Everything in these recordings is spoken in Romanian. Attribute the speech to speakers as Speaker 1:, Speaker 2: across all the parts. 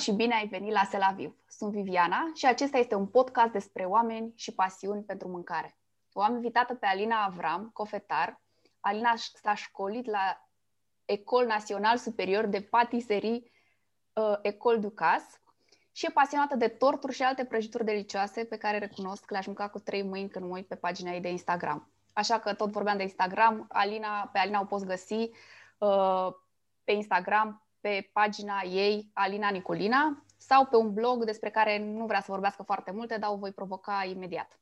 Speaker 1: Bună și bine ai venit la Selaviv! Sunt Viviana și acesta este un podcast despre oameni și pasiuni pentru mâncare. O am invitată pe Alina Avram, cofetar. Alina s-a școlit la Ecol Național Superior de Patisserie uh, Ecol Ducas și e pasionată de torturi și alte prăjituri delicioase pe care recunosc le-aș mânca cu trei mâini când mă uit pe pagina ei de Instagram. Așa că tot vorbeam de Instagram, Alina, pe Alina o poți găsi uh, pe Instagram pe pagina ei, Alina Nicolina, sau pe un blog despre care nu vrea să vorbească foarte multe, dar o voi provoca imediat.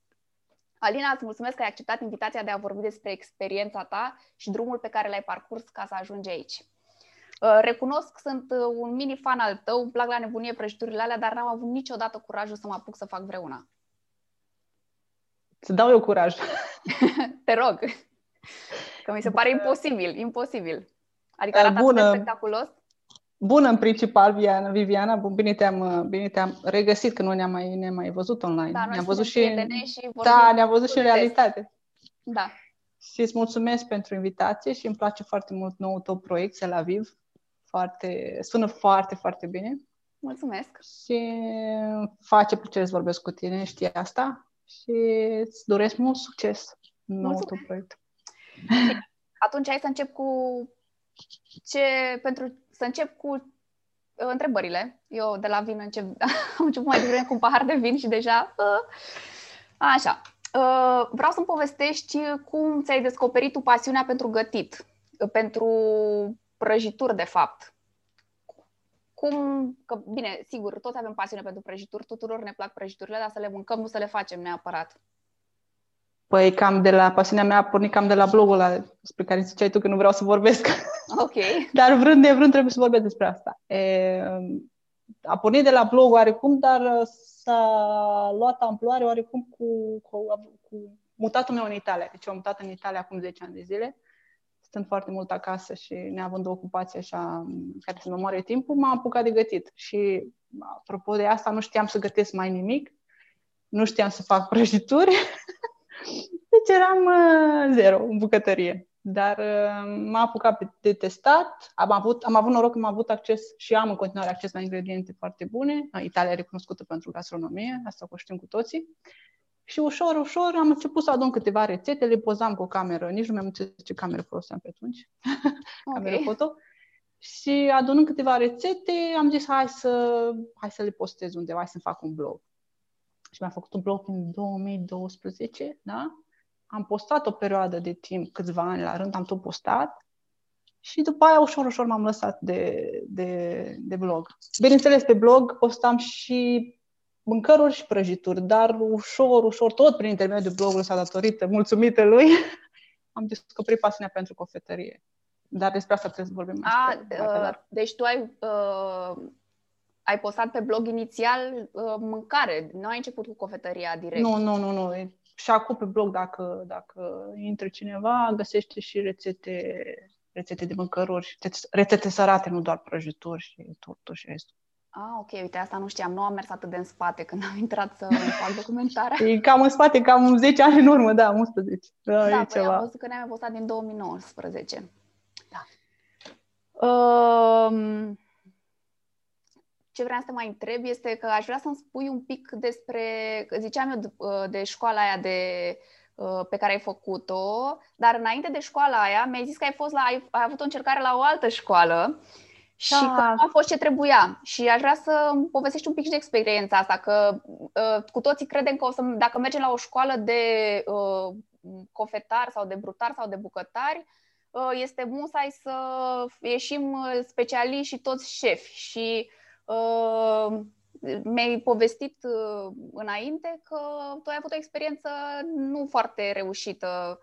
Speaker 1: Alina, îți mulțumesc că ai acceptat invitația de a vorbi despre experiența ta și drumul pe care l-ai parcurs ca să ajungi aici. Uh, recunosc, sunt uh, un mini fan al tău, îmi plac la nebunie prăjiturile alea, dar n-am avut niciodată curajul să mă apuc să fac vreuna.
Speaker 2: Să dau eu curaj.
Speaker 1: Te rog. Că mi se pare imposibil, imposibil. Adică arată Bună. spectaculos.
Speaker 2: Bună în principal, Viviana. Viviana, bun, bine te-am, bine te-am regăsit, că nu ne-am mai, ne mai văzut online.
Speaker 1: Da,
Speaker 2: ne-am
Speaker 1: văzut și, și
Speaker 2: da, ne-am văzut și în realitate.
Speaker 1: Da.
Speaker 2: Și îți mulțumesc pentru invitație și îmi place foarte mult nou tău proiect, Tel Aviv. Foarte, sună foarte, foarte bine.
Speaker 1: Mulțumesc.
Speaker 2: Și face plăcere să vorbesc cu tine, știi asta? Și îți doresc mult succes în nou tău proiect.
Speaker 1: Atunci hai să încep cu ce, pentru să încep cu uh, întrebările. Eu de la vin încep, am început mai devreme cu un pahar de vin și deja... Uh, așa. Uh, vreau să-mi povestești cum ți-ai descoperit tu pasiunea pentru gătit, pentru prăjituri, de fapt. Cum, că bine, sigur, toți avem pasiune pentru prăjituri, tuturor ne plac prăjiturile, dar să le mâncăm, nu să le facem neapărat.
Speaker 2: Păi cam de la pasiunea mea a pornit cam de la blogul ăla despre care ziceai tu că nu vreau să vorbesc.
Speaker 1: Ok.
Speaker 2: dar vrând de vrând trebuie să vorbesc despre asta. E, a pornit de la blog oarecum, dar s-a luat amploare oarecum cu, cu, cu mutatul meu în Italia. Deci am mutat în Italia acum 10 ani de zile, stând foarte mult acasă și neavând o ocupație așa care să-mi omoare timpul, m-am apucat de gătit. Și apropo de asta, nu știam să gătesc mai nimic, nu știam să fac prăjituri. Deci eram uh, zero în bucătărie. Dar uh, m-a apucat de testat. Am avut, am avut noroc că am avut acces și am în continuare acces la ingrediente foarte bune. Italia e recunoscută pentru gastronomie, asta o știm cu toții. Și ușor, ușor am început să adun câteva rețete, le pozam cu o cameră, nici nu mi-am înțeles ce cameră foloseam pe atunci, okay. cameră foto. Și adunând câteva rețete, am zis hai să, hai să le postez undeva, hai să fac un blog și mi-am făcut un blog în 2012, da? Am postat o perioadă de timp, câțiva ani la rând, am tot postat și după aia ușor, ușor m-am lăsat de, de, de blog. Bineînțeles, pe blog postam și mâncăruri și prăjituri, dar ușor, ușor, tot prin intermediul blogului s-a datorită, mulțumită lui, am descoperit pasiunea pentru cofetărie. Dar despre asta trebuie să vorbim mai
Speaker 1: A, uh, Deci tu ai uh, ai postat pe blog inițial uh, mâncare, nu ai început cu cofetăria direct.
Speaker 2: Nu, nu, nu, nu. Și acum pe blog, dacă, dacă intră cineva, găsește și rețete, rețete de mâncăruri, rețete sărate, nu doar prăjituri și torturi și restul.
Speaker 1: Ah, ok, uite, asta nu știam. Nu am mers atât de în spate când am intrat să fac documentarea.
Speaker 2: E cam în spate, cam 10 ani în urmă, da, 11. Da,
Speaker 1: da
Speaker 2: e
Speaker 1: păi
Speaker 2: ceva.
Speaker 1: am văzut că ne-am postat din 2019. Da. Uh, ce vreau să te mai întreb este că aș vrea să-mi spui un pic despre, ziceam eu uh, de școala aia de, uh, pe care ai făcut-o, dar înainte de școala aia mi-ai zis că ai, fost la, ai, ai avut o încercare la o altă școală și da. că nu a fost ce trebuia. Și aș vrea să povestești un pic și de experiența asta, că uh, cu toții credem că o să, dacă mergem la o școală de uh, cofetar sau de brutar sau de bucătari, uh, este musai să ieșim specialiști și toți șefi. Și Uh, mi-ai povestit uh, înainte că tu ai avut o experiență nu foarte reușită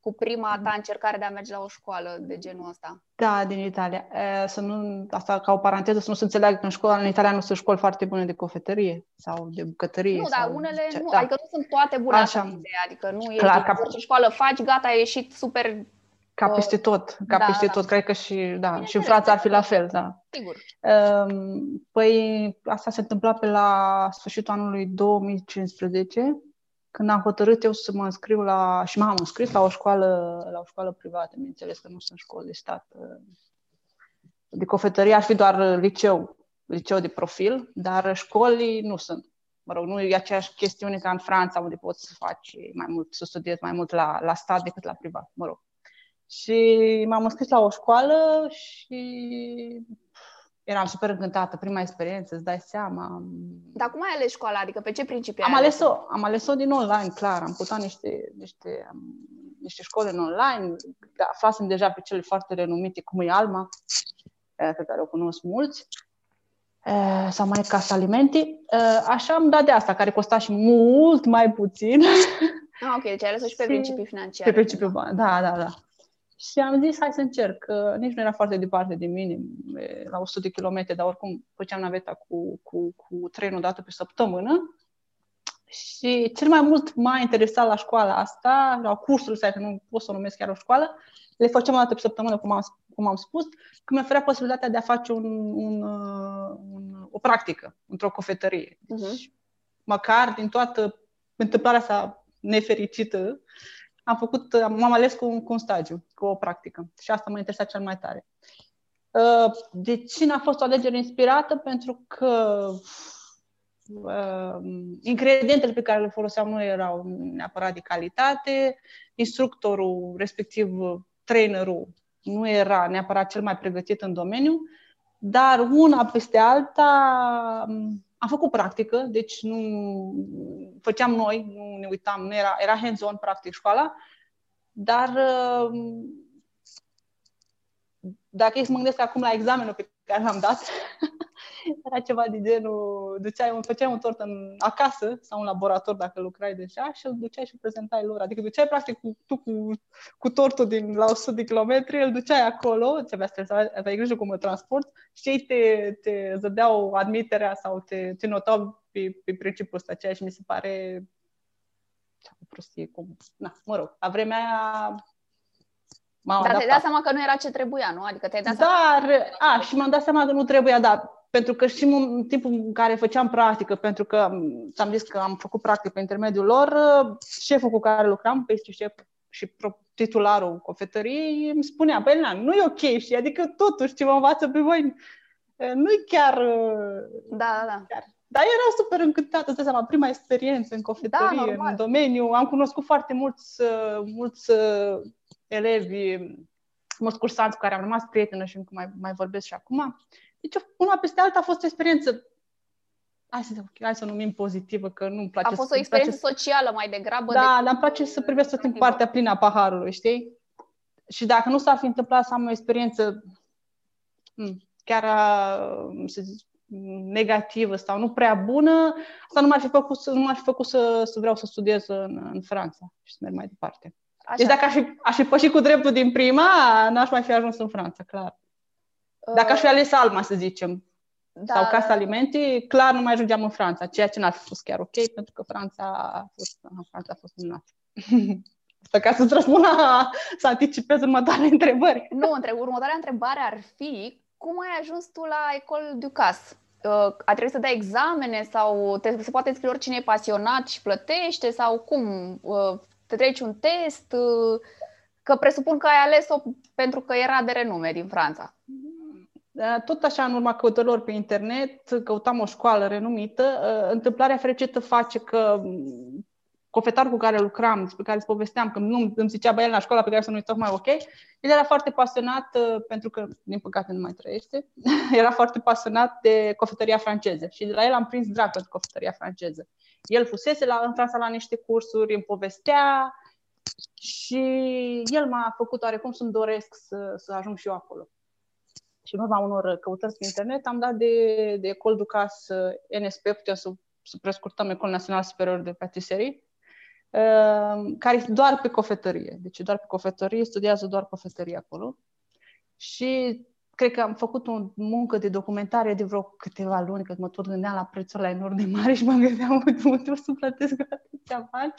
Speaker 1: cu prima ta încercare de a merge la o școală de genul ăsta.
Speaker 2: Da, din Italia. Să nu, asta ca o paranteză, să nu se înțeleagă că în școala în Italia nu sunt școli foarte bune de cofetărie sau de bucătărie.
Speaker 1: Nu,
Speaker 2: dar
Speaker 1: unele, ce, nu, da. adică nu sunt toate bune așa, așa adică nu e Clar, ca... orice școală faci, gata, ai ieșit super
Speaker 2: ca peste tot, ca da, peste da. tot. Cred că și, da, și în Franța ar fi la fel, da.
Speaker 1: Sigur.
Speaker 2: Ehm, păi asta se întâmpla pe la sfârșitul anului 2015, când am hotărât eu să mă înscriu la, și m-am înscris la o școală, la o școală privată, bineînțeles că nu sunt școli de stat. De cofetărie ar fi doar liceu. liceu de profil, dar școlii nu sunt. Mă rog, nu e aceeași chestiune ca în Franța, unde poți să faci mai mult, să studiezi mai mult la, la stat decât la privat, mă rog. Și m-am înscris la o școală și eram super încântată, prima experiență, îți dai seama.
Speaker 1: Dar cum ai ales școala? Adică pe ce principii
Speaker 2: am ales-o? Am ales-o din online, clar. Am putat niște, niște, niște școli în online. Aflasem deja pe cele foarte renumite, cum e Alma, pe care o cunosc mulți. Sau mai Casa Alimenti. Așa am dat de asta, care costa și mult mai puțin.
Speaker 1: Ah, ok, deci ai ales și pe principii financiare.
Speaker 2: Pe principiul, da, da, da. Și am zis, hai să încerc. Că nici nu era foarte departe de mine, la 100 de kilometri, dar oricum făceam naveta cu, cu, cu trenul dată pe săptămână. Și cel mai mult m-a interesat la școala asta, la cursul ăsta, că nu pot să o numesc chiar o școală, le făceam o dată pe săptămână, cum am, cum am spus, că mi oferea posibilitatea de a face un, un, un, o practică într-o cofetărie. Uh-huh. Măcar din toată întâmplarea asta nefericită, am făcut, m-am ales cu, cu un stagiu, cu o practică. Și asta m-a interesat cel mai tare. Uh, de cine a fost o alegere inspirată? Pentru că uh, ingredientele pe care le foloseam nu erau neapărat de calitate, instructorul, respectiv trainerul, nu era neapărat cel mai pregătit în domeniu, dar una peste alta am făcut practică, deci nu făceam noi, nu ne uitam, nu era, era hands-on practic școala, dar uh, dacă e să mă gândesc acum la examenul pe care l-am dat, era ceva de genul, duceai un, făceai un tort în, acasă sau în laborator dacă lucrai deja și îl duceai și îl prezentai lor. Adică duceai practic cu, tu cu, cu tortul din la 100 de kilometri, îl duceai acolo, ce avea stres, aveai grijă cum îl transport și ei te, te zădeau admiterea sau te, te notau pe, pe principiul ăsta, ceea ce mi se pare prostie, cum... Na, mă rog, la vremea aia
Speaker 1: M-am Dar te-ai dat seama că nu era ce trebuia, nu? Adică te-ai dat
Speaker 2: Dar, seama... a, și m-am dat seama că nu trebuia, dar pentru că și în timpul în care făceam practică, pentru că ți-am zis că am făcut practică pe intermediul lor, șeful cu care lucram, peste șef și titularul cofetăriei, îmi spunea, băi, nu e ok, și adică totuși ce mă învață pe voi nu-i chiar...
Speaker 1: Da, da, da.
Speaker 2: Chiar. Dar era super încântată, îți seama, prima experiență în cofetărie, da, în domeniu. Am cunoscut foarte mulți, mulți elevi, mulți cursanți cu care am rămas prietenă și încă mai, mai vorbesc și acum. Deci, una peste alta a fost o experiență hai să, hai să numim pozitivă, că nu-mi place.
Speaker 1: A fost o experiență place, socială mai degrabă.
Speaker 2: Da, dar îmi place să privesc tot în partea plină a paharului, știi? Și dacă nu s-ar fi întâmplat să am o experiență hmm, chiar, să zic, negativă sau nu prea bună, asta nu m-ar fi făcut, nu m-ar fi făcut să, să vreau să studiez în, în Franța și să merg mai departe. Așa. Deci dacă aș fi, aș fi pășit cu dreptul din prima, n-aș mai fi ajuns în Franța, clar. Dacă aș fi ales Alma, să zicem, da. sau Casa Alimentii, clar nu mai ajungeam în Franța, ceea ce n-ar fi fost chiar ok, pentru că Franța a fost, Franța a fost minunată. Asta ca să-ți răspund la, să anticipez următoarele întrebări.
Speaker 1: Nu, între, următoarea întrebare ar fi cum ai ajuns tu la Ecole du Cas? Uh, a trebuit să dai examene sau te, se poate scrie oricine e pasionat și plătește sau cum? Uh, te treci un test? Uh, că presupun că ai ales-o pentru că era de renume din Franța.
Speaker 2: Tot așa, în urma căutărilor pe internet, căutam o școală renumită. Întâmplarea fericită face că cofetarul cu care lucram, despre care îți povesteam, că nu îmi zicea băiat la școala pe care să nu-i tocmai ok, el era foarte pasionat, uh, pentru că, din păcate, nu mai trăiește, era foarte pasionat de cofetăria franceză și de la el am prins drag pentru cofetăria franceză. El fusese la, în Franța la niște cursuri, îmi povestea și el m-a făcut oarecum să-mi doresc să, să ajung și eu acolo. Și în urma unor căutări pe internet am dat de, de Ecole Ducas uh, NSP, putem să, să prescurtăm Ecole Național Superior de Patisserie, Ehm, care este doar pe cofetărie. Deci doar pe cofetărie, studiază doar cofetărie acolo. Și cred că am făcut o muncă de documentare de vreo câteva luni, că mă tot gândeam la prețul la enorm de mare și mă gândeam, unde o să plătesc atâția bani.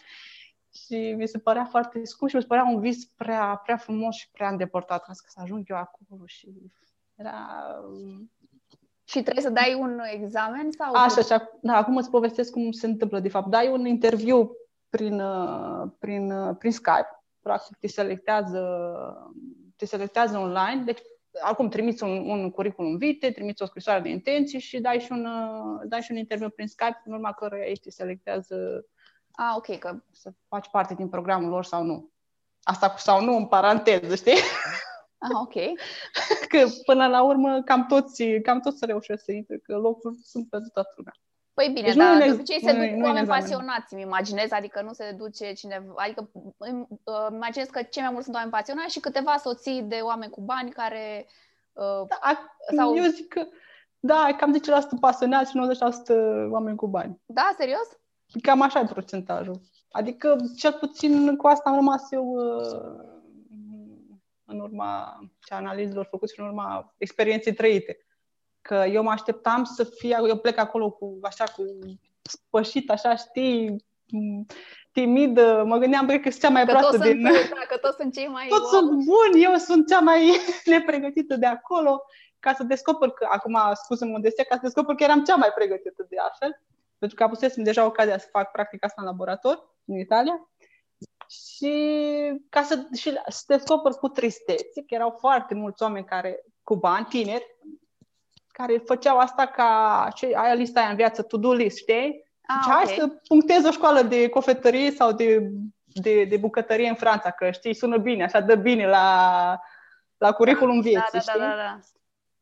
Speaker 2: Și mi se părea foarte scump și mi se părea un vis prea, prea frumos și prea îndepărtat, ca să ajung eu acolo și era...
Speaker 1: Și trebuie să dai un examen? sau?
Speaker 2: Așa, așa. Da, acum îți povestesc cum se întâmplă, de fapt. Dai un interviu prin, uh, prin, uh, prin Skype. Practic te selectează, te selectează online. Deci acum trimiți un, un curriculum vitae, trimiți o scrisoare de intenții și dai și un, uh, dai și un interviu prin Skype, în urma căruia ei te selectează
Speaker 1: Ah, ok, că...
Speaker 2: să faci parte din programul lor sau nu. Asta cu sau nu, în paranteză, știi?
Speaker 1: Ah, ok.
Speaker 2: Că până la urmă cam toți, cam toți să reușesc să intre, că locuri sunt pentru toată lumea.
Speaker 1: Păi bine,
Speaker 2: Deci
Speaker 1: dar
Speaker 2: nu
Speaker 1: de
Speaker 2: e-
Speaker 1: obicei se
Speaker 2: nu e-
Speaker 1: duc
Speaker 2: nu e
Speaker 1: oameni
Speaker 2: examen.
Speaker 1: pasionați, îmi imaginez, adică nu se duce cineva, adică îmi uh, imaginez că cei mai mulți sunt oameni pasionați și câteva soții de oameni cu bani care uh,
Speaker 2: Da,
Speaker 1: Sau-
Speaker 2: Eu zic că, da, e cam 10% pasionați și 90% oameni cu bani.
Speaker 1: Da, serios?
Speaker 2: Cam așa e procentajul. Adică, cel puțin cu asta am rămas eu uh, în urma ce analizelor făcute și în urma experienței trăite. Că eu mă așteptam să fie, eu plec acolo cu, așa, cu spășit, așa, știi, m, timidă, mă gândeam cred că sunt cea mai
Speaker 1: Că toți,
Speaker 2: proastă
Speaker 1: sunt,
Speaker 2: din...
Speaker 1: da, că toți sunt cei mai...
Speaker 2: Toți
Speaker 1: wow.
Speaker 2: sunt buni, eu sunt cea mai nepregătită de acolo, ca să descoper că, acum scuză modestia, ca să descoper că eram cea mai pregătită de altfel, pentru că avusesem deja ocazia să fac practica asta în laborator, în Italia, și ca să, și să descoper cu tristețe că erau foarte mulți oameni care, cu bani, tineri, care făceau asta ca ce, aia lista aia în viață, to-do list, știi?
Speaker 1: Ah,
Speaker 2: Deci hai
Speaker 1: ok.
Speaker 2: să punctez o școală de cofetărie sau de, de, de bucătărie în Franța, că știi, sună bine, așa dă bine la, la curriculum vieții,
Speaker 1: da, da,
Speaker 2: știi?
Speaker 1: da, da, da.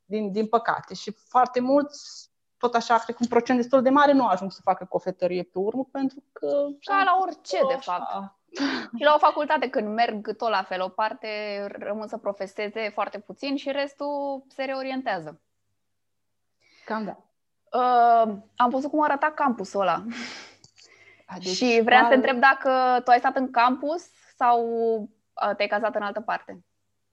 Speaker 2: Din, din păcate. Și foarte mulți, tot așa, cred că un procent destul de mare nu ajung să facă cofetărie pe urmă, pentru că...
Speaker 1: Ca la orice, de
Speaker 2: așa.
Speaker 1: fapt. Și la o facultate, când merg tot la fel, o parte rămân să profeseze foarte puțin și restul se reorientează.
Speaker 2: Cam da.
Speaker 1: Uh, am văzut cum arăta campusul ăla
Speaker 2: A,
Speaker 1: și vreau să te
Speaker 2: școală-
Speaker 1: întreb dacă tu ai stat în campus sau uh, te-ai cazat în altă parte.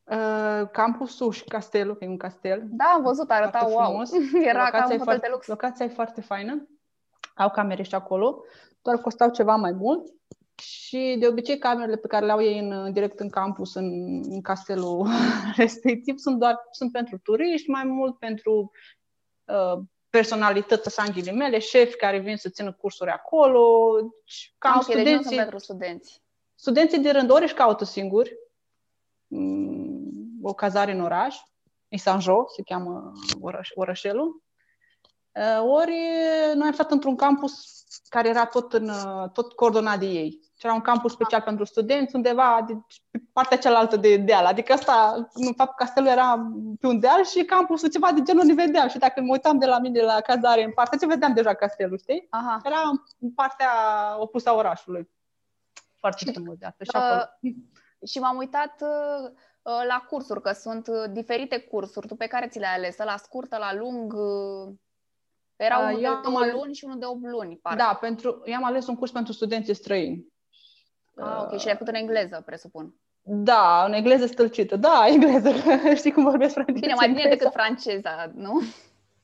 Speaker 2: Uh, campusul și castelul, că e un castel,
Speaker 1: Da, am văzut, arăta
Speaker 2: Foarte
Speaker 1: wow.
Speaker 2: frumos.
Speaker 1: Era ca un
Speaker 2: Locația e
Speaker 1: hotel
Speaker 2: foarte,
Speaker 1: de lux.
Speaker 2: Locația e foarte faină. Au camere și acolo, doar costau ceva mai mult. Și de obicei camerele pe care le au ei în, direct în campus, în, în castelul respectiv, sunt doar sunt pentru turiști, mai mult pentru uh, personalități, așa în ghilimele, șefi care vin să țină cursuri acolo, și cam
Speaker 1: Ah, ok, deci nu sunt
Speaker 2: studenții,
Speaker 1: pentru studenți.
Speaker 2: studenții de rând ori își caută singuri mm, o cazare în oraș, în Sanjo, se cheamă oraș, orășelul, Uh, ori noi am stat într-un campus care era tot, în, uh, tot coordonat de ei. Și era un campus special pentru studenți, undeva de pe partea cealaltă de deal. Adică asta, în fapt, castelul era pe un deal și campusul ceva de genul nu vedeam. Și dacă mă uitam de la mine la cazare în partea ce vedeam deja castelul, știi?
Speaker 1: Aha.
Speaker 2: Era în partea opusă a orașului. Foarte
Speaker 1: Și,
Speaker 2: frumos de asta. Și
Speaker 1: uh,
Speaker 2: acolo.
Speaker 1: Și m-am uitat uh, uh, la cursuri, că sunt uh, diferite cursuri. Tu pe care ți le-ai ales? La scurtă, la lung? uh, Era
Speaker 2: Uh,
Speaker 1: unul de
Speaker 2: eu am
Speaker 1: 2
Speaker 2: ales-
Speaker 1: luni și unul de 8 luni, parcă.
Speaker 2: Da, pentru, eu am ales un curs pentru studenții străini.
Speaker 1: Ah, ok, și le-ai făcut în engleză, presupun.
Speaker 2: Da, în engleză stâlcită. Da, engleză. Știi cum vorbesc franceză?
Speaker 1: Bine, mai bine
Speaker 2: engleză.
Speaker 1: decât franceza, nu?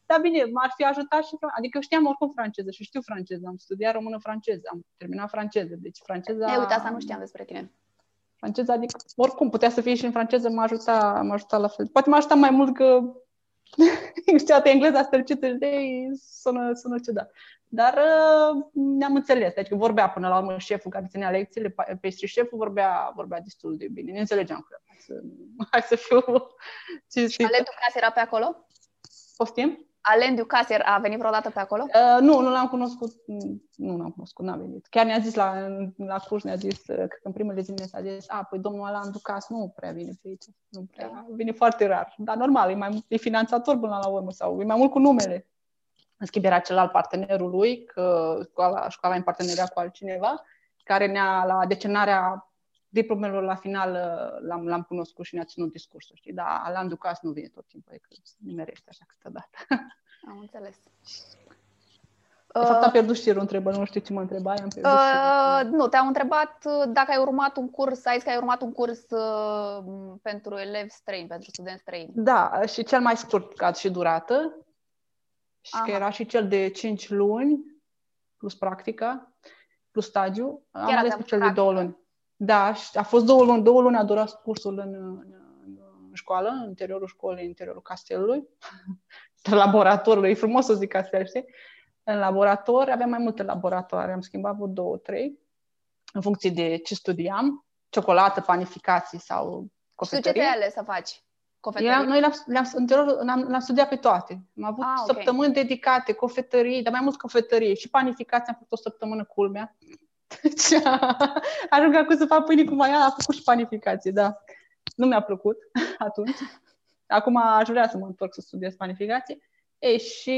Speaker 2: Da, bine, m-ar fi ajutat și... fran- Adică eu știam oricum franceză și știu franceză. Am studiat română-franceză, am terminat franceză. Deci franceza...
Speaker 1: Da. E, uite, asta nu știam despre tine.
Speaker 2: Franceza, adică oricum putea să fie și în franceză, m-a ajutat, m-a ajutat la fel. Poate m-a ajutat mai mult că știate engleza stâlcită, știi, sună, sună ciudat. Dar uh, ne-am înțeles, adică vorbea până la urmă șeful care ținea lecțiile, pa- pastry șeful vorbea, vorbea destul de bine. Ne înțelegeam cu el. Hai să, hai să fiu cinstit.
Speaker 1: Alain Ducasse era pe acolo?
Speaker 2: Poftim?
Speaker 1: Alain Ducasse a venit vreodată pe acolo?
Speaker 2: Uh, nu, nu l-am cunoscut, nu l-am cunoscut, n-a venit. Chiar ne-a zis la, la curs, ne-a zis, uh, cred că în primele zile ne-a zis, a, păi domnul Alan Ducas nu prea vine pe aici, nu prea, vine foarte rar. Dar normal, e, mai, e finanțator până la urmă sau e mai mult cu numele. În schimb, era celălalt partenerul lui, că școala, școala e în parteneriat cu altcineva, care ne-a, la decenarea diplomelor la final, uh, l-am, l-am cunoscut și ne-a ținut discursul, știi? Dar Alan Ducas nu vine tot timpul, e că se nimerește așa câteodată.
Speaker 1: Am înțeles.
Speaker 2: De fapt, am pierdut șirul întrebări, nu știu ce mă întrebai, am pierdut
Speaker 1: Uh,
Speaker 2: șirul.
Speaker 1: nu, te-am întrebat uh, dacă ai urmat un curs, ai zis că ai urmat un curs uh, pentru elevi străini, pentru studenți străini.
Speaker 2: Da, și cel mai scurt ca și durată, și că
Speaker 1: Aha.
Speaker 2: era și cel de 5 luni, plus practica, plus stagiu. Am
Speaker 1: Chiar
Speaker 2: ales
Speaker 1: aveam
Speaker 2: pe cel de două
Speaker 1: practică.
Speaker 2: luni. Da, și a fost două luni. Două luni a durat cursul în, în, în școală, în interiorul școlii, în interiorul castelului, laboratorului. E frumos să zic castel, știi? În laborator, aveam mai multe laboratoare. Am schimbat vreo două, trei, în funcție de ce studiam. Ciocolată, panificații sau
Speaker 1: Și tu ce
Speaker 2: cofetărie.
Speaker 1: te-ai ales să faci?
Speaker 2: Era, noi le-am, le-am, le-am, le-am studiat pe toate. Am avut ah, okay. săptămâni dedicate, cofetării, dar mai mult cofetărie și panificații. Am făcut o săptămână culmea. Deci a rugat să fac pâine cu mai a făcut și panificație, da. Nu mi-a plăcut atunci. Acum aș vrea să mă întorc să studiez panificație. Ei, și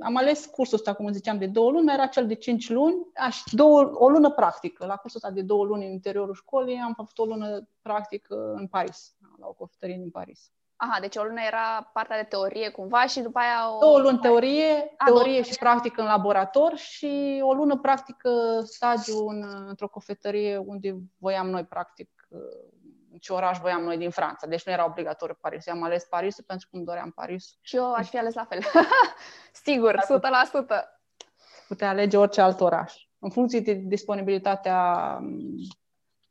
Speaker 2: am ales cursul ăsta, cum ziceam, de două luni, era cel de cinci luni, aș, două, o lună practică. La cursul ăsta de două luni în interiorul școlii am făcut o lună practică în Paris, la o cofetărie din Paris.
Speaker 1: Aha, deci o lună era partea de teorie cumva și după aia o...
Speaker 2: Două luni teorie, A, teorie două și practică în laborator și o lună practică stagiu în, într-o cofetărie unde voiam noi practic în ce oraș voiam noi din Franța. Deci nu era obligatoriu Paris. Eu am ales Paris pentru că îmi doream Paris.
Speaker 1: Și eu aș fi ales la fel. Sigur, 100%.
Speaker 2: Putea alege orice alt oraș. În funcție de disponibilitatea mm,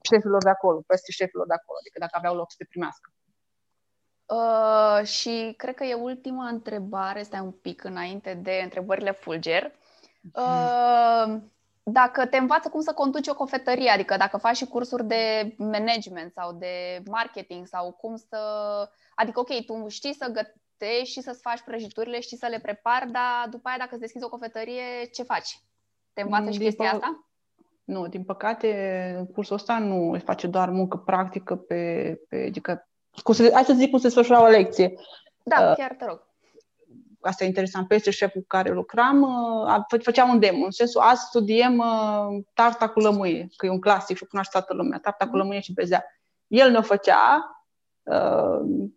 Speaker 2: șefilor de acolo, peste șefilor de acolo, adică dacă aveau loc să te primească.
Speaker 1: Uh, și cred că e ultima întrebare, stai un pic înainte de întrebările Fulger. Uh, dacă te învață cum să conduci o cofetărie, adică dacă faci și cursuri de management sau de marketing sau cum să... Adică, ok, tu știi să gătești și să-ți faci prăjiturile, știi să le prepari, dar după aia dacă îți deschizi o cofetărie, ce faci? Te învață și din chestia asta?
Speaker 2: Nu, din păcate, cursul ăsta nu îți face doar muncă practică pe... pe adică, cum să, hai să zic cum se desfășura o lecție.
Speaker 1: Da, uh, chiar te rog
Speaker 2: asta e interesant, peste șeful cu care lucram, uh, făceam un demo. În sensul, azi studiem uh, tarta cu lămâie, că e un clasic și o cunoaște toată lumea, tarta cu lămâie și bezea. El ne-o făcea, uh,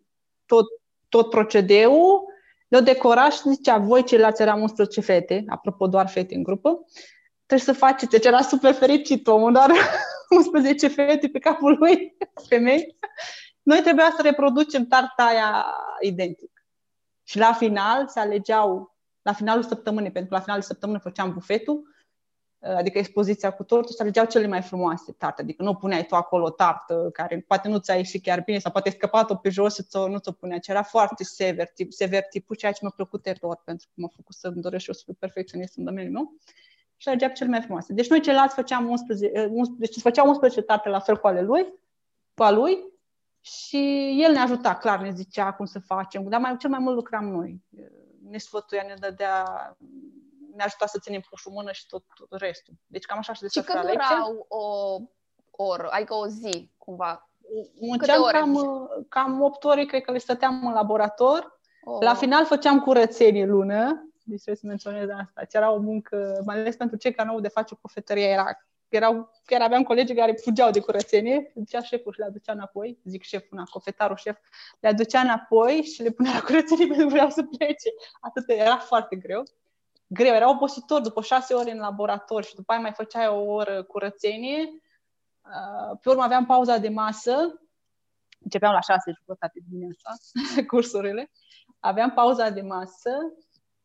Speaker 2: tot, tot procedeul, le-o decora și zicea, voi ceilalți eram 11 fete, apropo doar fete în grupă, trebuie să faceți, deci era super fericit omul, dar 11 fete pe capul lui, femei. Noi trebuia să reproducem tarta aia identic. Și la final se alegeau, la finalul săptămânii, pentru că la finalul săptămânii făceam bufetul, uh, adică expoziția cu tortul, se alegeau cele mai frumoase tarte. Adică nu puneai tu acolo o tartă care poate nu ți-a ieșit chiar bine sau poate ai scăpat-o pe jos și nu ți-o punea. Ce era foarte sever, tip, sever tipul, ceea ce mi-a plăcut eroar, pentru că m-a făcut să-mi doresc și eu să fiu perfecționist în domeniul meu. Și alegea cele mai frumoase. Deci noi ceilalți făceam 11, 11 deci făceam 11 tarte la fel cu ale lui, cu a lui, și el ne ajuta, clar, ne zicea cum să facem, dar mai, cel mai mult lucram noi. Ne sfătuia, ne dădea, ne ajuta să ținem pușul mână și tot, tot restul. Deci cam așa
Speaker 1: și Și cât durau o oră, adică o zi, cumva?
Speaker 2: Munceam cam, cam 8 ore, cred că le stăteam în laborator. Oh. La final făceam curățenie lună, deci trebuie să menționez asta. Ce era o muncă, mai ales pentru cei care nu au de face cofetărie, era erau, chiar aveam colegi care fugeau de curățenie, zicea șeful și le aducea înapoi, zic șeful, na, cofetarul șef, le aducea înapoi și le punea la curățenie pentru că vreau să plece. Atât era foarte greu. Greu, era obositor după șase ore în laborator și după aia mai făceai o oră curățenie. Uh, pe urmă aveam pauza de masă, începeam la șase jumătate dimineața cursurile, aveam pauza de masă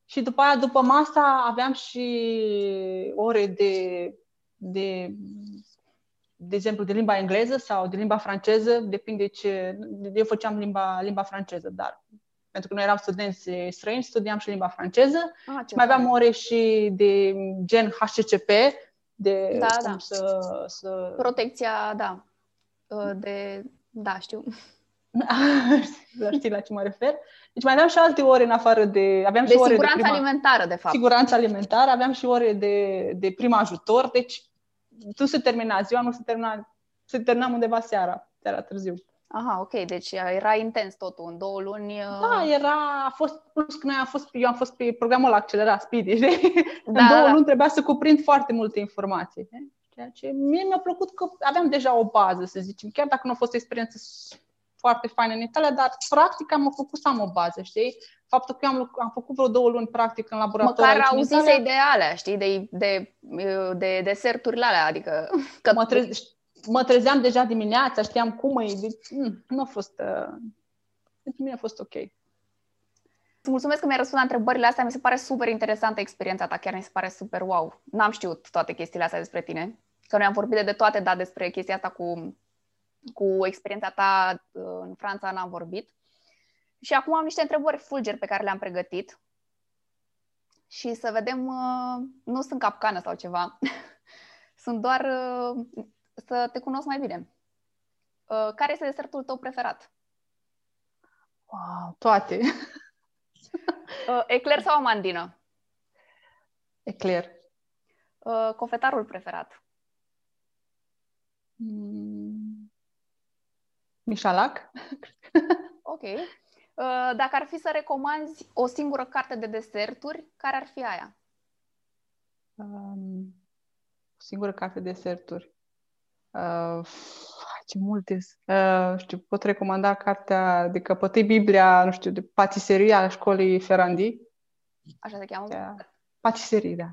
Speaker 2: și după aia, după masa, aveam și ore de de, de exemplu, de limba engleză sau de limba franceză, depinde ce... Eu făceam limba, limba franceză, dar pentru că noi eram studenți străini, studiam și limba franceză. Ah, mai aveam ore și de gen HCCP, de
Speaker 1: da, cum da. Să, să... Protecția, da. Uh, de... Da, știu.
Speaker 2: știi la ce mă refer. Deci mai aveam și alte ore în afară de... Aveam
Speaker 1: de
Speaker 2: și
Speaker 1: ore siguranță de prima, alimentară, de fapt.
Speaker 2: Siguranță alimentară, aveam și ore de, de prim ajutor, deci tu se termina ziua, nu se termina, se terminam undeva seara, seara târziu.
Speaker 1: Aha, ok, deci era intens totul, în două luni...
Speaker 2: Da, uh, era, a fost, plus că noi am fost, eu am fost pe programul accelerat, Speedy, da, în două da. luni trebuia să cuprind foarte multe informații. Ceea ce mie mi-a plăcut că aveam deja o bază, să zicem, chiar dacă nu a fost o experiență foarte faină în Italia, dar practic am făcut să am o bază, știi? Faptul că eu am, am făcut vreo două luni practic în laborator.
Speaker 1: Măcar auzise ideale, știi, de, de, de deserturile alea, adică...
Speaker 2: Că... Mă, treze, mă trezeam deja dimineața, știam cum e, deci, mm, nu a fost... Uh, pentru mine a fost ok.
Speaker 1: Mulțumesc că mi-ai răspuns la întrebările astea, mi se pare super interesantă experiența ta, chiar mi se pare super wow. N-am știut toate chestiile astea despre tine, că noi am vorbit de, de toate, dar despre chestia asta cu cu experiența ta uh, în Franța n-am vorbit. Și acum am niște întrebări fulger pe care le-am pregătit și să vedem, uh, nu sunt capcană sau ceva, sunt doar uh, să te cunosc mai bine. Care este desertul tău preferat?
Speaker 2: Wow, toate.
Speaker 1: Uh, ecler sau amandină?
Speaker 2: Ecler.
Speaker 1: Uh, cofetarul preferat?
Speaker 2: Mm. Mișalac.
Speaker 1: ok. Uh, dacă ar fi să recomanzi o singură carte de deserturi, care ar fi aia?
Speaker 2: Um, o singură carte de deserturi. Uh, ce multe uh, știu, pot recomanda cartea de căpătăi Biblia, nu știu, de patiseria a școlii Ferrandi.
Speaker 1: Așa se cheamă? Da.
Speaker 2: Patiserie, da.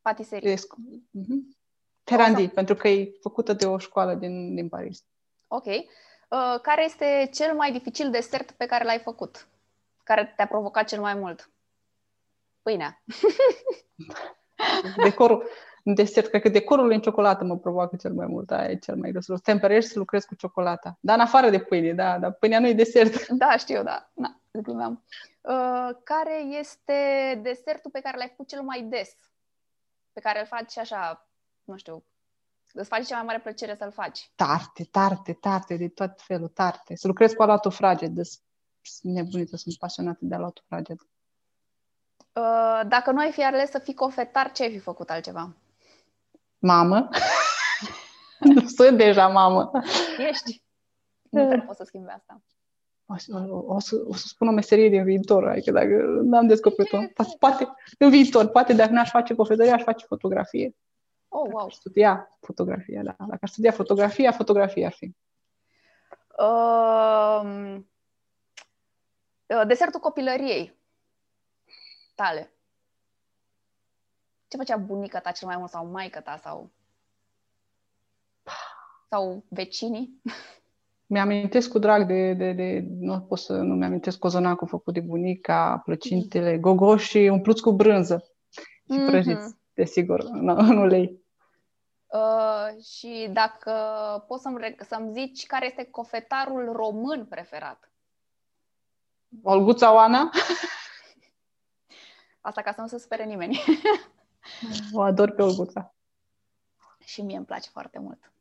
Speaker 1: Patiserie.
Speaker 2: Uh-huh. Ferrandi, o, pentru că e făcută de o școală din, din Paris.
Speaker 1: Ok. Uh, care este cel mai dificil desert pe care l-ai făcut? Care te-a provocat cel mai mult? Pâinea.
Speaker 2: Decorul, în desert, cred că decorul în ciocolată mă provoacă cel mai mult. Aia e cel mai greu. Să temperezi să lucrez cu ciocolata. Dar în afară de pâine, da, dar pâinea nu e desert.
Speaker 1: Da, știu, da. Na, glumeam. Uh, care este desertul pe care l-ai făcut cel mai des? Pe care îl faci așa, nu știu, îți face cea mai mare plăcere să-l faci?
Speaker 2: Tarte, tarte, tarte, de tot felul, tarte. Să lucrez cu aluatul fraged. De nebunită, sunt pasionată de aluatul fraged.
Speaker 1: Uh, dacă nu ai fi ales să fii cofetar, ce ai fi făcut altceva?
Speaker 2: Mamă. nu sunt deja mamă.
Speaker 1: Ești. Nu cred să schimbi asta.
Speaker 2: O să, o, să, o să spun o meserie din viitor, adică dacă n-am descoperit-o. Poate, în viitor, poate dacă n-aș face cofetărie, aș face fotografie.
Speaker 1: Oh, wow. Dacă aș
Speaker 2: studia fotografia, da. Dacă aș studia fotografia, fotografia ar fi.
Speaker 1: Uh, desertul copilăriei tale. Ce făcea bunica ta cel mai mult sau maica ta sau sau vecinii?
Speaker 2: Mi-amintesc cu drag de, de, de nu pot să nu mi-amintesc cozonacul făcut de bunica, plăcintele, mm. gogoși umpluți cu brânză și mm-hmm. prăjiți, desigur, în, în ulei.
Speaker 1: Uh, și dacă poți să-mi, să-mi zici care este cofetarul român preferat?
Speaker 2: Olguța Oana?
Speaker 1: Asta ca să nu se spere nimeni.
Speaker 2: O ador pe Olguța.
Speaker 1: Și mie îmi place foarte mult.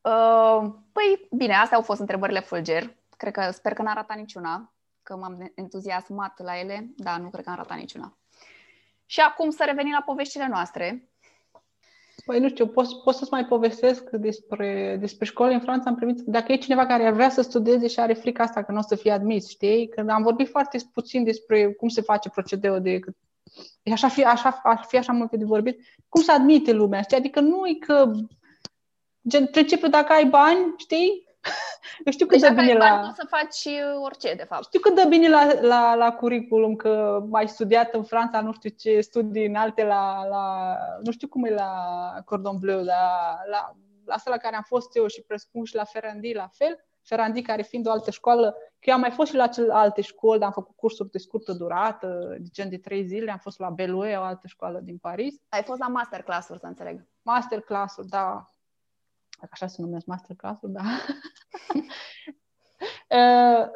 Speaker 1: Uh, păi, bine, astea au fost întrebările Fulger. Cred că, sper că n-a ratat niciuna, că m-am entuziasmat la ele, dar nu cred că am ratat niciuna. Și acum să revenim la poveștile noastre.
Speaker 2: Păi nu știu, pot, pot să-ți mai povestesc despre, despre școli în Franța în privință, dacă e cineva care ar vrea să studieze și are frica asta că nu o să fie admis, știi? Că am vorbit foarte puțin despre cum se face procedeul de așa fi, așa, ar fi așa multe de vorbit, cum să admite lumea, știi? Adică nu e că gen, principiu dacă ai bani, știi? Eu știu că deci dă bine la...
Speaker 1: Bani, să faci uh, orice, de fapt.
Speaker 2: Știu că dă bine la, la, la curriculum că ai studiat în Franța, nu știu ce studii înalte la, la nu știu cum e la Cordon Bleu, la, la, la asta la care am fost eu și presupun și la Ferrandi la fel. Ferrandi, care fiind o altă școală, că eu am mai fost și la cel alte școli, dar am făcut cursuri de scurtă durată, de gen de trei zile, am fost la Belue, o altă școală din Paris.
Speaker 1: Ai fost la masterclass-uri, să înțeleg.
Speaker 2: Masterclass-uri, da. Dacă așa se numesc masterclass-uri, da. uh,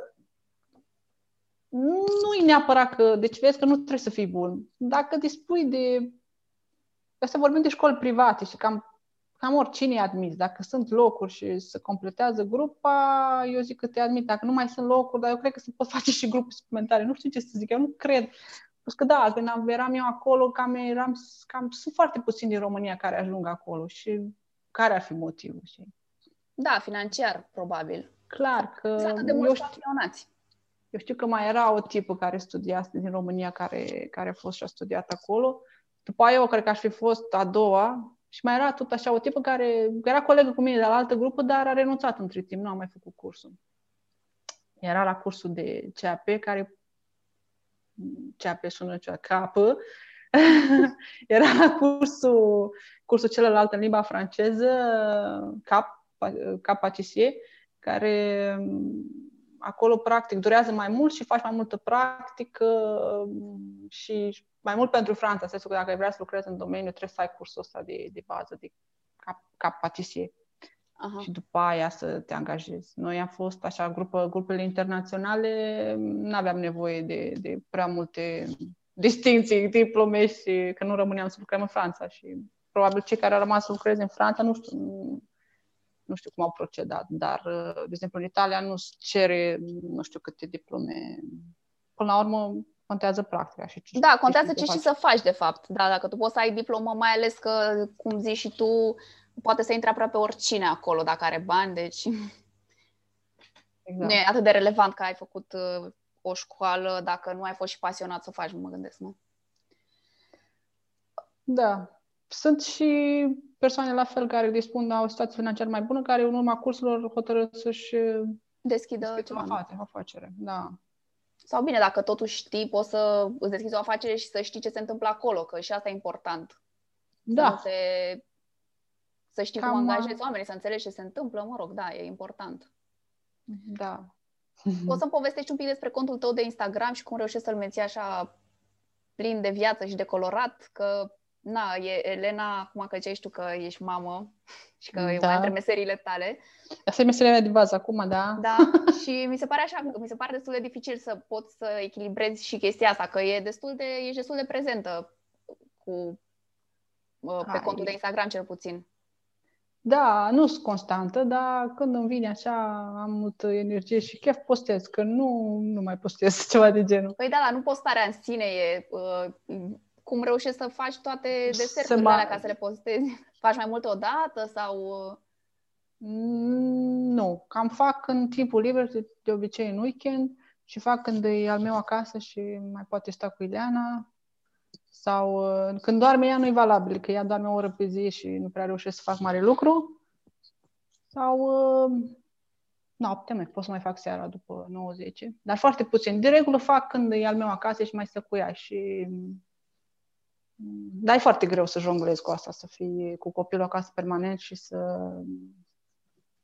Speaker 2: nu e neapărat că, deci vezi că nu trebuie să fii bun. Dacă dispui de, să vorbim de școli private și cam cam oricine e admis. Dacă sunt locuri și se completează grupa, eu zic că te admit. Dacă nu mai sunt locuri, dar eu cred că se pot face și grupuri suplimentare. Nu știu ce să zic, eu nu cred. Pentru că da, când eram eu acolo, cam, eram, cam sunt foarte puțini din România care ajung acolo și care ar fi motivul? Și...
Speaker 1: Da, financiar, probabil.
Speaker 2: Clar că...
Speaker 1: de eu știu,
Speaker 2: eu știu că mai era o tipă care studia din România, care, care a fost și a studiat acolo. După aia eu cred că aș fi fost a doua, și mai era tot așa o tipă care era colegă cu mine de la altă grupă, dar a renunțat între timp, nu a mai făcut cursul. Era la cursul de CAP, care CAP sună ceva, CAP, era la cursul, cursul celălalt în limba franceză, CAP, CAP care acolo practic durează mai mult și faci mai multă practică și mai mult pentru Franța, sensul că dacă vrea să lucrezi în domeniu, trebuie să ai cursul ăsta de, de bază, de cap, cap patissier. Aha. Și după aia să te angajezi. Noi am fost așa, grupă, grupele internaționale, nu aveam nevoie de, de prea multe distinții, diplome și că nu rămâneam să lucrăm în Franța. Și probabil cei care au rămas să lucreze în Franța, nu știu, nu știu cum au procedat, dar, de exemplu, în Italia nu cere nu știu câte diplome. Până la urmă, contează practica. Și
Speaker 1: ce, da, contează ce, ce și să faci, de fapt. Da, dacă tu poți să ai diplomă, mai ales că, cum zici și tu, poate să intre aproape oricine acolo dacă are bani, deci exact. nu e atât de relevant că ai făcut uh, o școală dacă nu ai fost și pasionat să o faci, mă gândesc, nu?
Speaker 2: Da. Sunt și persoane la fel care dispun de o situație financiară mai bună, care în urma cursurilor hotărăsc să-și
Speaker 1: deschidă ceva.
Speaker 2: o afacere. Da.
Speaker 1: Sau bine, dacă totuși știi, poți să îți deschizi o afacere și să știi ce se întâmplă acolo, că și asta e important.
Speaker 2: Da.
Speaker 1: Să, te... să știi Cam cum angajezi oamenii, să înțelegi ce se întâmplă, mă rog, da, e important.
Speaker 2: Da.
Speaker 1: Poți să-mi povestești un pic despre contul tău de Instagram și cum reușești să-l menții așa plin de viață și de colorat, că na, e Elena, acum că ești tu că ești mamă și că da. e una dintre meserile tale.
Speaker 2: Asta e meseria mea de bază acum, da.
Speaker 1: Da, și mi se pare așa, mi se pare destul de dificil să poți să echilibrezi și chestia asta, că e destul de, ești destul de prezentă cu, uh, pe Hai. contul de Instagram cel puțin.
Speaker 2: Da, nu sunt constantă, dar când îmi vine așa, am multă energie și chef postez, că nu, nu mai postez ceva de genul.
Speaker 1: Păi da, dar nu postarea în sine e uh, cum reușești să faci toate deserturile ma... alea ca să le postezi? Faci mai multe odată sau...
Speaker 2: Mm, nu, cam fac în timpul liber, de, de obicei în weekend, și fac când e al meu acasă și mai poate sta cu Ileana. Sau uh, când doarme ea nu e valabil, că ea doarme o oră pe zi și nu prea reușesc să fac mare lucru. Sau uh, noapte, mai pot să mai fac seara după 90, dar foarte puțin. De regulă fac când e al meu acasă și mai stă cu ea și dar e foarte greu să jonglezi cu asta, să fii cu copilul acasă permanent și să,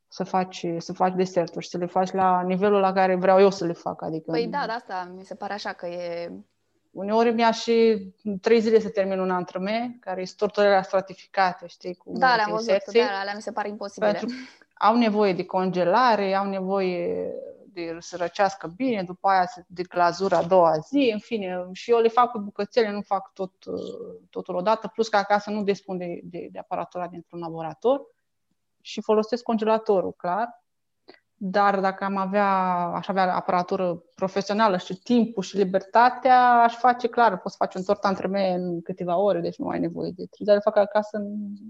Speaker 2: să faci, să faci deserturi și să le faci la nivelul la care vreau eu să le fac. Adică
Speaker 1: păi da, de asta mi se pare așa că e...
Speaker 2: Uneori mi-a și trei zile să termin un antrăme, care sunt torturile stratificate, știi?
Speaker 1: Cu da, le-am văzut, da, alea mi se pare imposibile. Pentru
Speaker 2: au nevoie de congelare, au nevoie de să răcească bine, după aia de glazura a doua zi, în fine, și eu le fac cu bucățele, nu fac tot, totul odată, plus că acasă nu dispun de, de, de aparatura dintr-un laborator și folosesc congelatorul, clar. Dar dacă am avea, aș avea aparatură profesională și timpul și libertatea, aș face clar, poți face un tort între în câteva ore, deci nu ai nevoie de trei. Dar le fac acasă,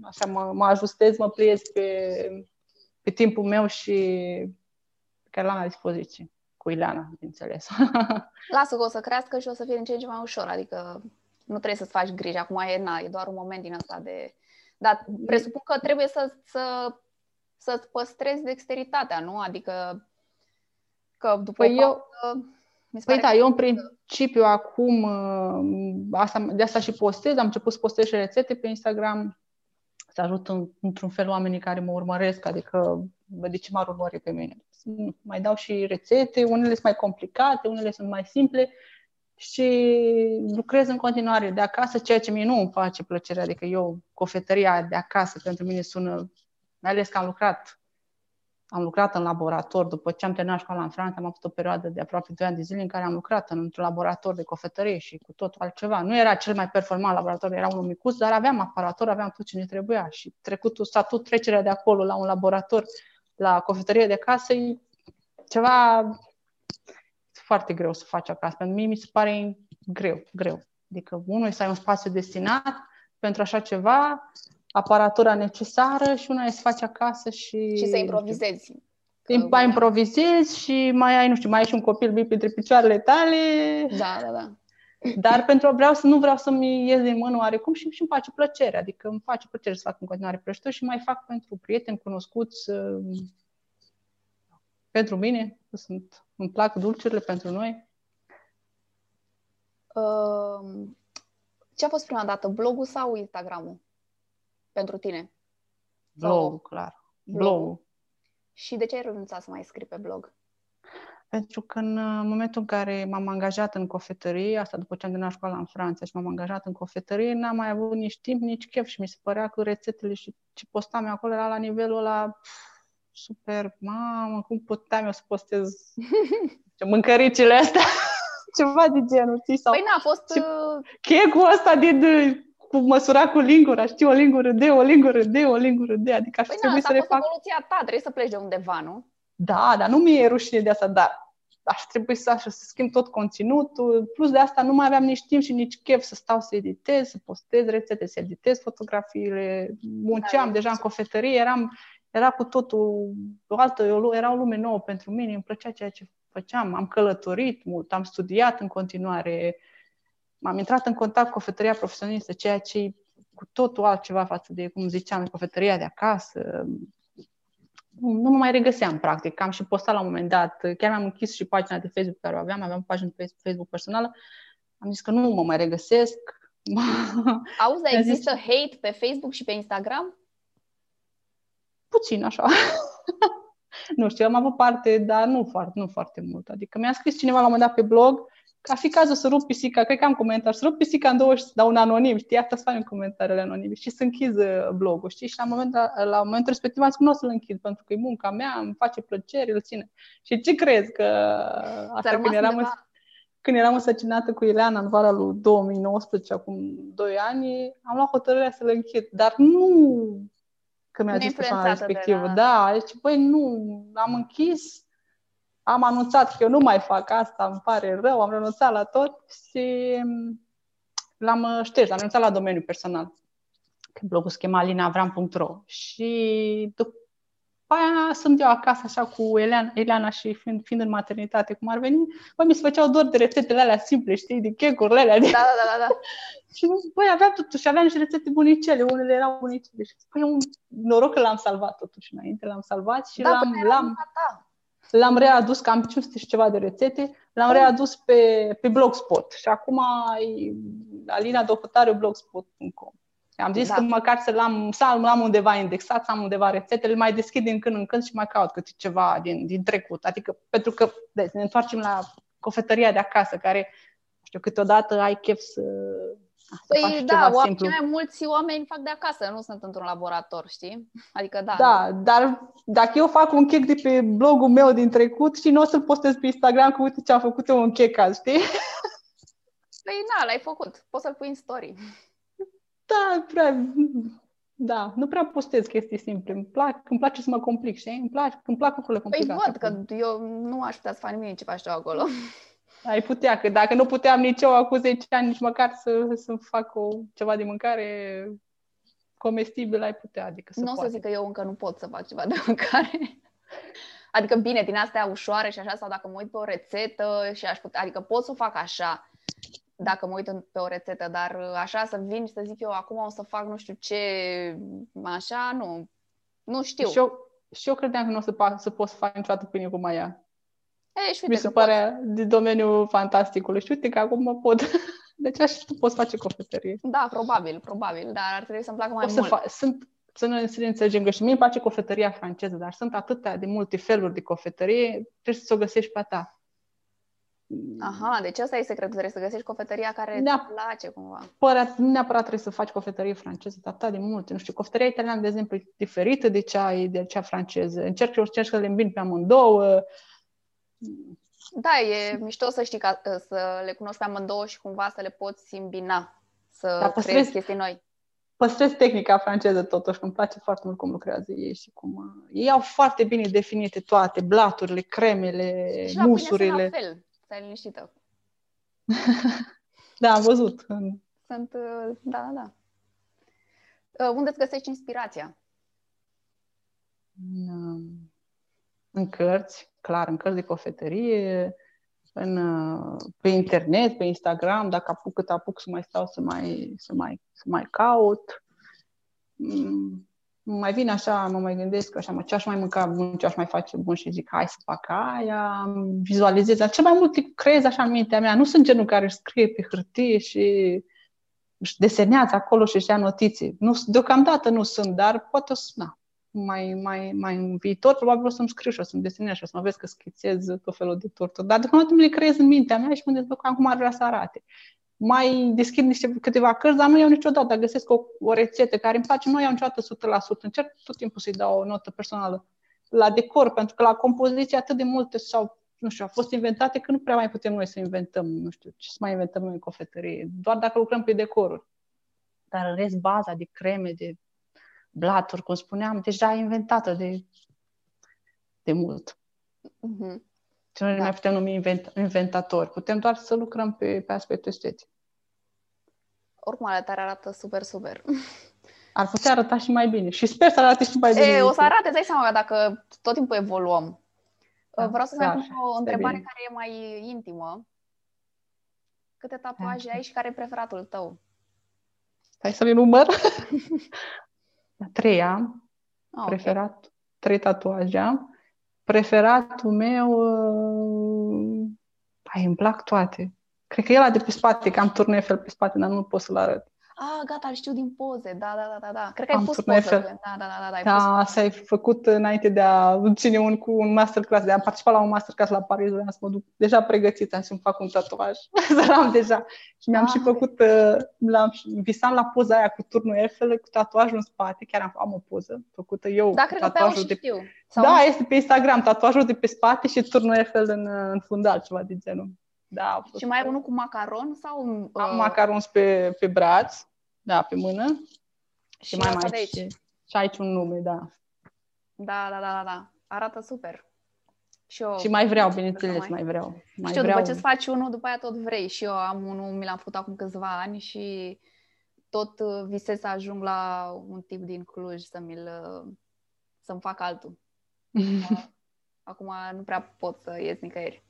Speaker 2: așa mă, mă ajustez, mă pliez pe, pe timpul meu și care l-am la dispoziție. Cu Ileana, bineînțeles.
Speaker 1: Lasă că o să crească și o să fie din ce în ce mai ușor. Adică nu trebuie să-ți faci griji. Acum e, na, e doar un moment din asta de... Dar presupun că trebuie să, să, să-ți păstrezi dexteritatea, nu? Adică că după
Speaker 2: păi eu... Păi da, eu în principiu acum, asta, de asta și postez, am început să postez și rețete pe Instagram, să ajut în, într-un fel oamenii care mă urmăresc, adică de ce m-ar urmări pe mine mai dau și rețete, unele sunt mai complicate, unele sunt mai simple și lucrez în continuare de acasă, ceea ce mie nu îmi face plăcere, adică eu, cofetăria de acasă pentru mine sună, mai ales că am lucrat am lucrat în laborator, după ce am terminat școala în Franța, am avut o perioadă de aproape 2 ani de zile în care am lucrat în, într-un laborator de cofetărie și cu tot altceva. Nu era cel mai performant laborator, era unul micuț, dar aveam aparator, aveam tot ce ne trebuia și trecutul statut, trecerea de acolo la un laborator la cofetărie de casă e ceva foarte greu să faci acasă. Pentru mine mi se pare greu, greu. Adică unul să ai un spațiu destinat pentru așa ceva, aparatura necesară și una e să faci acasă și...
Speaker 1: Și să improvizezi.
Speaker 2: Mai improvizezi și mai ai, nu știu, mai ai și un copil mic între picioarele tale.
Speaker 1: Da, da, da.
Speaker 2: Dar pentru vreau să nu vreau să-mi ies din mână oarecum și, și îmi face plăcere. Adică îmi face plăcere să fac în continuare prăjituri și mai fac pentru prieteni cunoscuți, pentru mine, sunt, îmi plac dulciurile pentru noi.
Speaker 1: Uh, ce a fost prima dată, blogul sau Instagramul? Pentru tine?
Speaker 2: Blogul, sau... clar. Blogul.
Speaker 1: Și de ce ai renunțat să mai scrii pe blog?
Speaker 2: Pentru că în uh, momentul în care m-am angajat în cofetărie, asta după ce am terminat școala în Franța și m-am angajat în cofetărie, n-am mai avut nici timp, nici chef și mi se părea că rețetele și ce postam eu acolo era la nivelul ăla super, mamă, cum puteam eu să postez ce mâncăricile astea? Ceva de genul, știi? Sau
Speaker 1: păi n-a fost...
Speaker 2: Uh... Checul ăsta din cu măsura cu lingura, știi, o lingură de, o lingură de, o lingură de, adică aș
Speaker 1: păi
Speaker 2: trebui
Speaker 1: na,
Speaker 2: să le fac.
Speaker 1: evoluția ta, trebuie să pleci de undeva, nu?
Speaker 2: Da, dar nu mi-e rușine de asta, dar aș trebui să, să schimb tot conținutul. Plus de asta nu mai aveam nici timp și nici chef să stau să editez, să postez rețete, să editez fotografiile. Munceam da, deja în cofetărie, eram, era cu totul o altă, era o lume nouă pentru mine, îmi plăcea ceea ce făceam. Am călătorit mult, am studiat în continuare, m-am intrat în contact cu cofetăria profesionistă, ceea ce cu totul altceva față de, cum ziceam, cofetăria de acasă, nu, nu mă mai regăseam, practic. Am și postat la un moment dat, chiar mi-am închis și pagina de Facebook care o aveam, aveam o pagină pe Facebook personală, am zis că nu mă mai regăsesc.
Speaker 1: Auzi, dar există zis... hate pe Facebook și pe Instagram?
Speaker 2: Puțin, așa. nu știu, am avut parte, dar nu foarte, nu foarte mult. Adică mi-a scris cineva la un moment dat pe blog ca fi cazul să rup pisica, cred că am comentat, să rup pisica în două și să dau un anonim, știi, asta să în comentariile anonime. Și să închid uh, blogul, știi, și la, moment, la, la momentul respectiv am zis că nu o să-l închid, pentru că e munca mea, îmi face plăcere, îl ține. Și ce crezi că asta când eram, în, când eram însăcinată cu Ileana în vara lui 2019, acum 2 ani, am luat hotărârea să-l închid, dar nu că mi-a zis persoana respectivă. La... Da, deci, băi, nu, am închis, am anunțat că eu nu mai fac asta, îmi pare rău, am renunțat la tot și l-am uh, șters, am renunțat la domeniul personal. Că blogul se chema alinavram.ro și după aia sunt eu acasă așa cu Eliana, Eliana și fiind, fiind în maternitate, cum ar veni, băi, mi se făceau doar de rețetele alea simple, știi, de checurile alea. De...
Speaker 1: Da, da, da, da.
Speaker 2: și băi, aveam totuși, aveam și rețete bunicele, unele erau bunicele. Și băi, un noroc că l-am salvat totuși înainte, l-am salvat și
Speaker 1: da,
Speaker 2: l-am,
Speaker 1: l-am,
Speaker 2: L-am readus, că am 500 și ceva de rețete, l-am readus pe, pe Blogspot și acum e Alina Docotariu blogspot.com. Am zis da. că măcar să l-am, să am undeva indexat, să am undeva rețetele, mai deschid din când în când și mai caut câte ceva din, din trecut. Adică, pentru că, de, ne întoarcem la cofetăria de acasă, care, știu, câteodată ai chef să
Speaker 1: Păi da, cei mai mulți oameni fac de acasă, nu sunt într-un laborator, știi? Adică da.
Speaker 2: Da, dar dacă eu fac un chec de pe blogul meu din trecut și nu o să-l postez pe Instagram cu uite ce am făcut eu un chec azi, știi?
Speaker 1: Păi na, l-ai făcut. Poți să-l pui în story.
Speaker 2: Da, prea... Da, nu prea postez chestii simple. Îmi, plac, îmi place să mă complic, știi? Îmi, plac, îmi plac lucrurile
Speaker 1: păi
Speaker 2: complicate.
Speaker 1: Păi văd că eu nu aș putea să fac nimic ce faci tu acolo.
Speaker 2: Ai putea, că dacă nu puteam nici eu acum 10 ani, nici măcar să, să fac o, ceva de mâncare comestibil, ai putea. Adică
Speaker 1: nu o să zic că eu încă nu pot să fac ceva de mâncare. Adică bine, din astea ușoare și așa, sau dacă mă uit pe o rețetă și aș putea, adică pot să o fac așa, dacă mă uit pe o rețetă, dar așa să vin și să zic eu acum o să fac nu știu ce, așa, nu, nu știu.
Speaker 2: Și eu, și eu credeam că nu o să, să pot să fac niciodată pâine cu maia.
Speaker 1: E, și uite
Speaker 2: Mi se pare poți. de domeniul fantasticului. Și uite că acum mă pot. Deci așa tu poți face cofetărie.
Speaker 1: Da, probabil, probabil, dar ar trebui să-mi placă mai o mult. Să fa-
Speaker 2: sunt, să ne, să ne înțelegem că și mie îmi place cofetăria franceză, dar sunt atâtea de multe feluri de cofetărie, trebuie să o găsești pe a ta.
Speaker 1: Aha, deci asta e secretul, trebuie să găsești cofetăria care ne îți place cumva.
Speaker 2: Părat, nu neapărat trebuie să faci cofetărie franceză, dar atât de multe. Nu știu, cofetăria italiană, de exemplu, e diferită de cea, de cea franceză. Încerc, încerc să le îmbin pe amândouă.
Speaker 1: Da, e mișto să știi ca, să le cunoști pe amândouă și cumva să le poți îmbina, să da, păstrez, creezi chestii noi.
Speaker 2: Păstrez tehnica franceză totuși, îmi place foarte mult cum lucrează ei și cum... Uh, ei au foarte bine definite toate, blaturile, cremele, și musurile.
Speaker 1: Și la fel, stai liniștită.
Speaker 2: da, am văzut.
Speaker 1: Sunt, uh, da, da, da. Unde îți găsești inspirația?
Speaker 2: În, în cărți, clar, în cărți de cofetărie, în, pe internet, pe Instagram, dacă apuc cât apuc să mai stau să mai, să mai, să mai caut. Mm, mai vine așa, mă mai gândesc așa, mă, ce aș mai mânca bun, ce aș mai face bun și zic, hai să fac aia, vizualizez, dar cel mai mult creez așa în mintea mea. Nu sunt genul care își scrie pe hârtie și își desenează acolo și își ia notiții. Nu, deocamdată nu sunt, dar poate o să, na, mai, mai, mai în viitor, probabil o să-mi scriu și o să-mi desenez și o să mă vezi că schițez tot felul de tortă. Dar deocamdată mi le creez în mintea mea și mă gândesc acum ar vrea să arate. Mai deschid niște câteva cărți, dar nu iau niciodată. Găsesc o, o rețetă care îmi place, nu iau niciodată 100%. Încerc tot timpul să-i dau o notă personală la decor, pentru că la compoziție atât de multe sau nu știu, au fost inventate că nu prea mai putem noi să inventăm, nu știu, ce să mai inventăm noi în cofetărie, doar dacă lucrăm pe decoruri. Dar în rest, baza de creme, de blaturi, cum spuneam, deja inventată de, de mult. Mm-hmm. Și noi da. nu mai putem numi invent, inventatori. Putem doar să lucrăm pe, pe aspectul estetic.
Speaker 1: Oricum, ale tare arată super, super.
Speaker 2: Ar putea arăta și mai bine. Și sper să arate și mai bine.
Speaker 1: E, o să arate, îți dai seama, dacă tot timpul evoluăm. Da, Vreau să mai pun o întrebare bine. care e mai intimă. Câte tatuaje ai și care e preferatul tău?
Speaker 2: Hai să le număr. trei am. Oh, preferat. Okay. Trei tatuaje am. Preferatul meu... Uh, ai, îmi plac toate. Cred că e ăla de pe spate, că am turnefel pe spate, dar nu pot să-l arăt.
Speaker 1: Ah, gata, îl știu din poze. Da, da, da, da, da. Cred că ai pus poze. Da, da, da, da, da. Ai
Speaker 2: da, asta ai făcut înainte de a ține un, cu un masterclass, de a participa la un masterclass la Paris, vreau să mă duc deja pregătită, am să-mi fac un tatuaj. Să l-am deja. Și mi-am ah, și făcut, uh, l-am, visam la poza aia cu turnul Eiffel, cu tatuajul în spate, chiar am, am o poză făcută eu.
Speaker 1: Da, cred că pe de... știu.
Speaker 2: Sau da, este pe Instagram, tatuajul de pe spate și turnul Eiffel în, în fundal, ceva de genul. Da,
Speaker 1: și mai ai unul cu macaron sau?
Speaker 2: Am uh... macaron pe, pe braț da, pe mână. Și, și mai mai aici. Și, și aici un nume, da.
Speaker 1: Da, da, da, da, da. Arată super.
Speaker 2: Și, eu, și mai vreau, bineînțeles, mai, mai vreau. Mai
Speaker 1: Știu,
Speaker 2: vreau...
Speaker 1: după ce îți faci unul, după aia tot vrei. Și eu am unul, mi l-am făcut acum câțiva ani și tot uh, visez să ajung la un tip din Cluj să mi-l, uh, să-mi fac altul. acum nu prea pot să ies nicăieri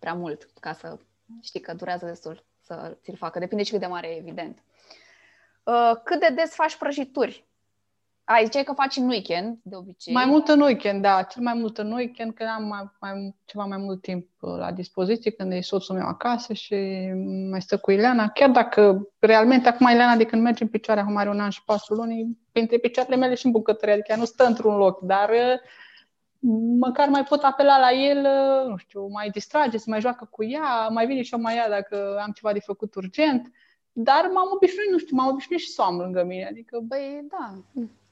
Speaker 1: prea mult ca să știi că durează destul să ți-l facă. Depinde și cât de mare e, evident. Uh, cât de des faci prăjituri? Ai, ziceai că faci în weekend, de obicei.
Speaker 2: Mai mult în weekend, da. Cel mai mult în weekend, când am mai, mai, ceva mai mult timp uh, la dispoziție, când e soțul meu acasă și mai stă cu Ileana. Chiar dacă realmente acum Ileana de când merge în picioare, acum are un an și patru luni, printre picioarele mele și în bucătărie, adică nu stă într-un loc, dar uh, măcar mai pot apela la el, nu știu, mai distrage, să mai joacă cu ea, mai vine și eu mai ea dacă am ceva de făcut urgent. Uh, dar m-am obișnuit, nu știu, m-am obișnuit și să am lângă mine. Adică, băi, da,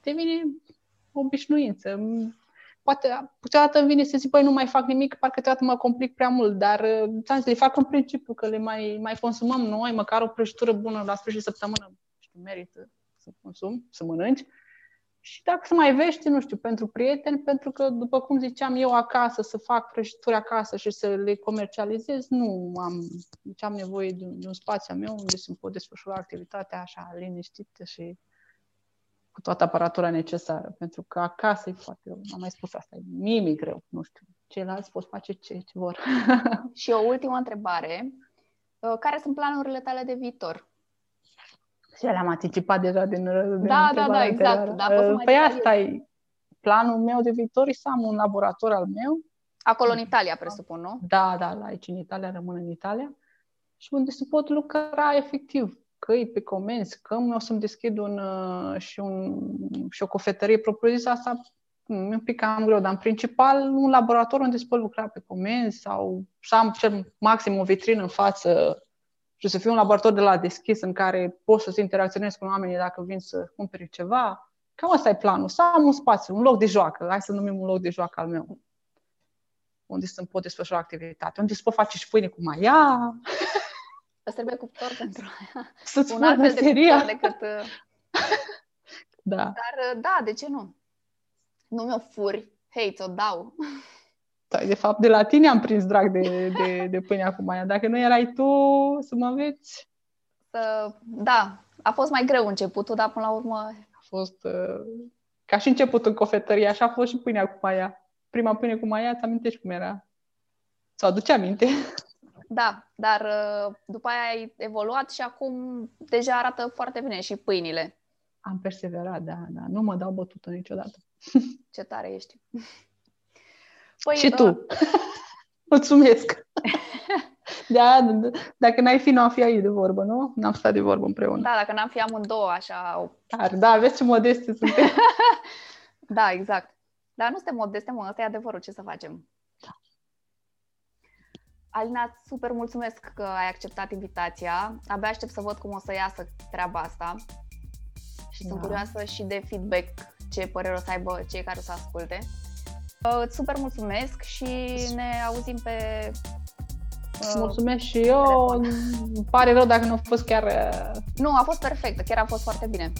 Speaker 2: devine o obișnuință. Poate, câteodată îmi vine să zic, băi, nu mai fac nimic, parcă câteodată mă complic prea mult, dar ți le fac în principiu, că le mai, mai consumăm noi, măcar o prăjitură bună la sfârșit săptămână, știu, merită să consum, să mănânci. Și dacă se mai vește, nu știu, pentru prieteni, pentru că, după cum ziceam eu acasă, să fac prăjituri acasă și să le comercializez, nu am, deci am nevoie de un, de un spațiu meu unde să pot desfășura activitatea așa liniștită și cu toată aparatura necesară. Pentru că acasă e foarte greu. Am mai spus asta, e mie greu, nu știu. Ceilalți pot face ce, ce vor.
Speaker 1: și o ultimă întrebare. Care sunt planurile tale de viitor?
Speaker 2: Și le-am anticipat deja din, din
Speaker 1: Da, da, da, exact. Da,
Speaker 2: păi asta e planul meu de viitor, să am un laborator al meu.
Speaker 1: Acolo în Italia, presupun, nu?
Speaker 2: Da, da, la aici în Italia, rămân în Italia. Și unde se pot lucra efectiv, că e pe comenzi, că o să-mi deschid un, uh, și, un, și o cofetărie propriu-zisă, asta e un pic cam greu, dar în principal un laborator unde se pot lucra pe comenzi sau să am cel maxim o vitrină în față și să fie un laborator de la deschis în care poți să interacționezi cu oamenii dacă vin să cumperi ceva. Cam asta e planul. Să am un spațiu, un loc de joacă. Hai să numim un loc de joacă al meu. Unde să pot desfășura activitate. Unde să pot face și pâine cu maia.
Speaker 1: Să trebuie cuptor pentru aia.
Speaker 2: Să-ți un alt fel de cuptor
Speaker 1: decât... Uh,
Speaker 2: da.
Speaker 1: Dar uh, da, de ce nu? Nu mi-o furi. Hei, ți-o dau.
Speaker 2: Da, de fapt, de la tine am prins drag de, de, de pâine acum. Dacă nu erai tu să mă înveți...
Speaker 1: Să, da, a fost mai greu începutul, dar până la urmă...
Speaker 2: A fost... Uh, ca și început în cofetărie, așa a fost și pâinea cu maia. Prima pâine cu maia, ți amintești cum era? Sau aduce aminte?
Speaker 1: Da, dar uh, după aia ai evoluat și acum deja arată foarte bine și pâinile.
Speaker 2: Am perseverat, da, da. Nu mă dau bătută niciodată.
Speaker 1: Ce tare ești.
Speaker 2: Păi, și tu. Uh... Mulțumesc. da, dacă n-ai fi, nu am fi aici de vorbă, nu? N-am stat de vorbă împreună.
Speaker 1: Da, dacă n-am fi amândouă așa...
Speaker 2: Dar, da, vezi ce modeste suntem.
Speaker 1: da, exact. Dar nu suntem modeste, mă, ăsta e adevărul, ce să facem. Da. Alina, super mulțumesc că ai acceptat invitația. Abia aștept să văd cum o să iasă treaba asta. Și da. sunt curioasă și de feedback, ce părere o să aibă cei care o să asculte. Îți super mulțumesc și ne auzim pe
Speaker 2: Mulțumesc și eu. Îmi pare rău dacă nu a fost chiar...
Speaker 1: Nu, a fost perfectă, chiar a fost foarte bine.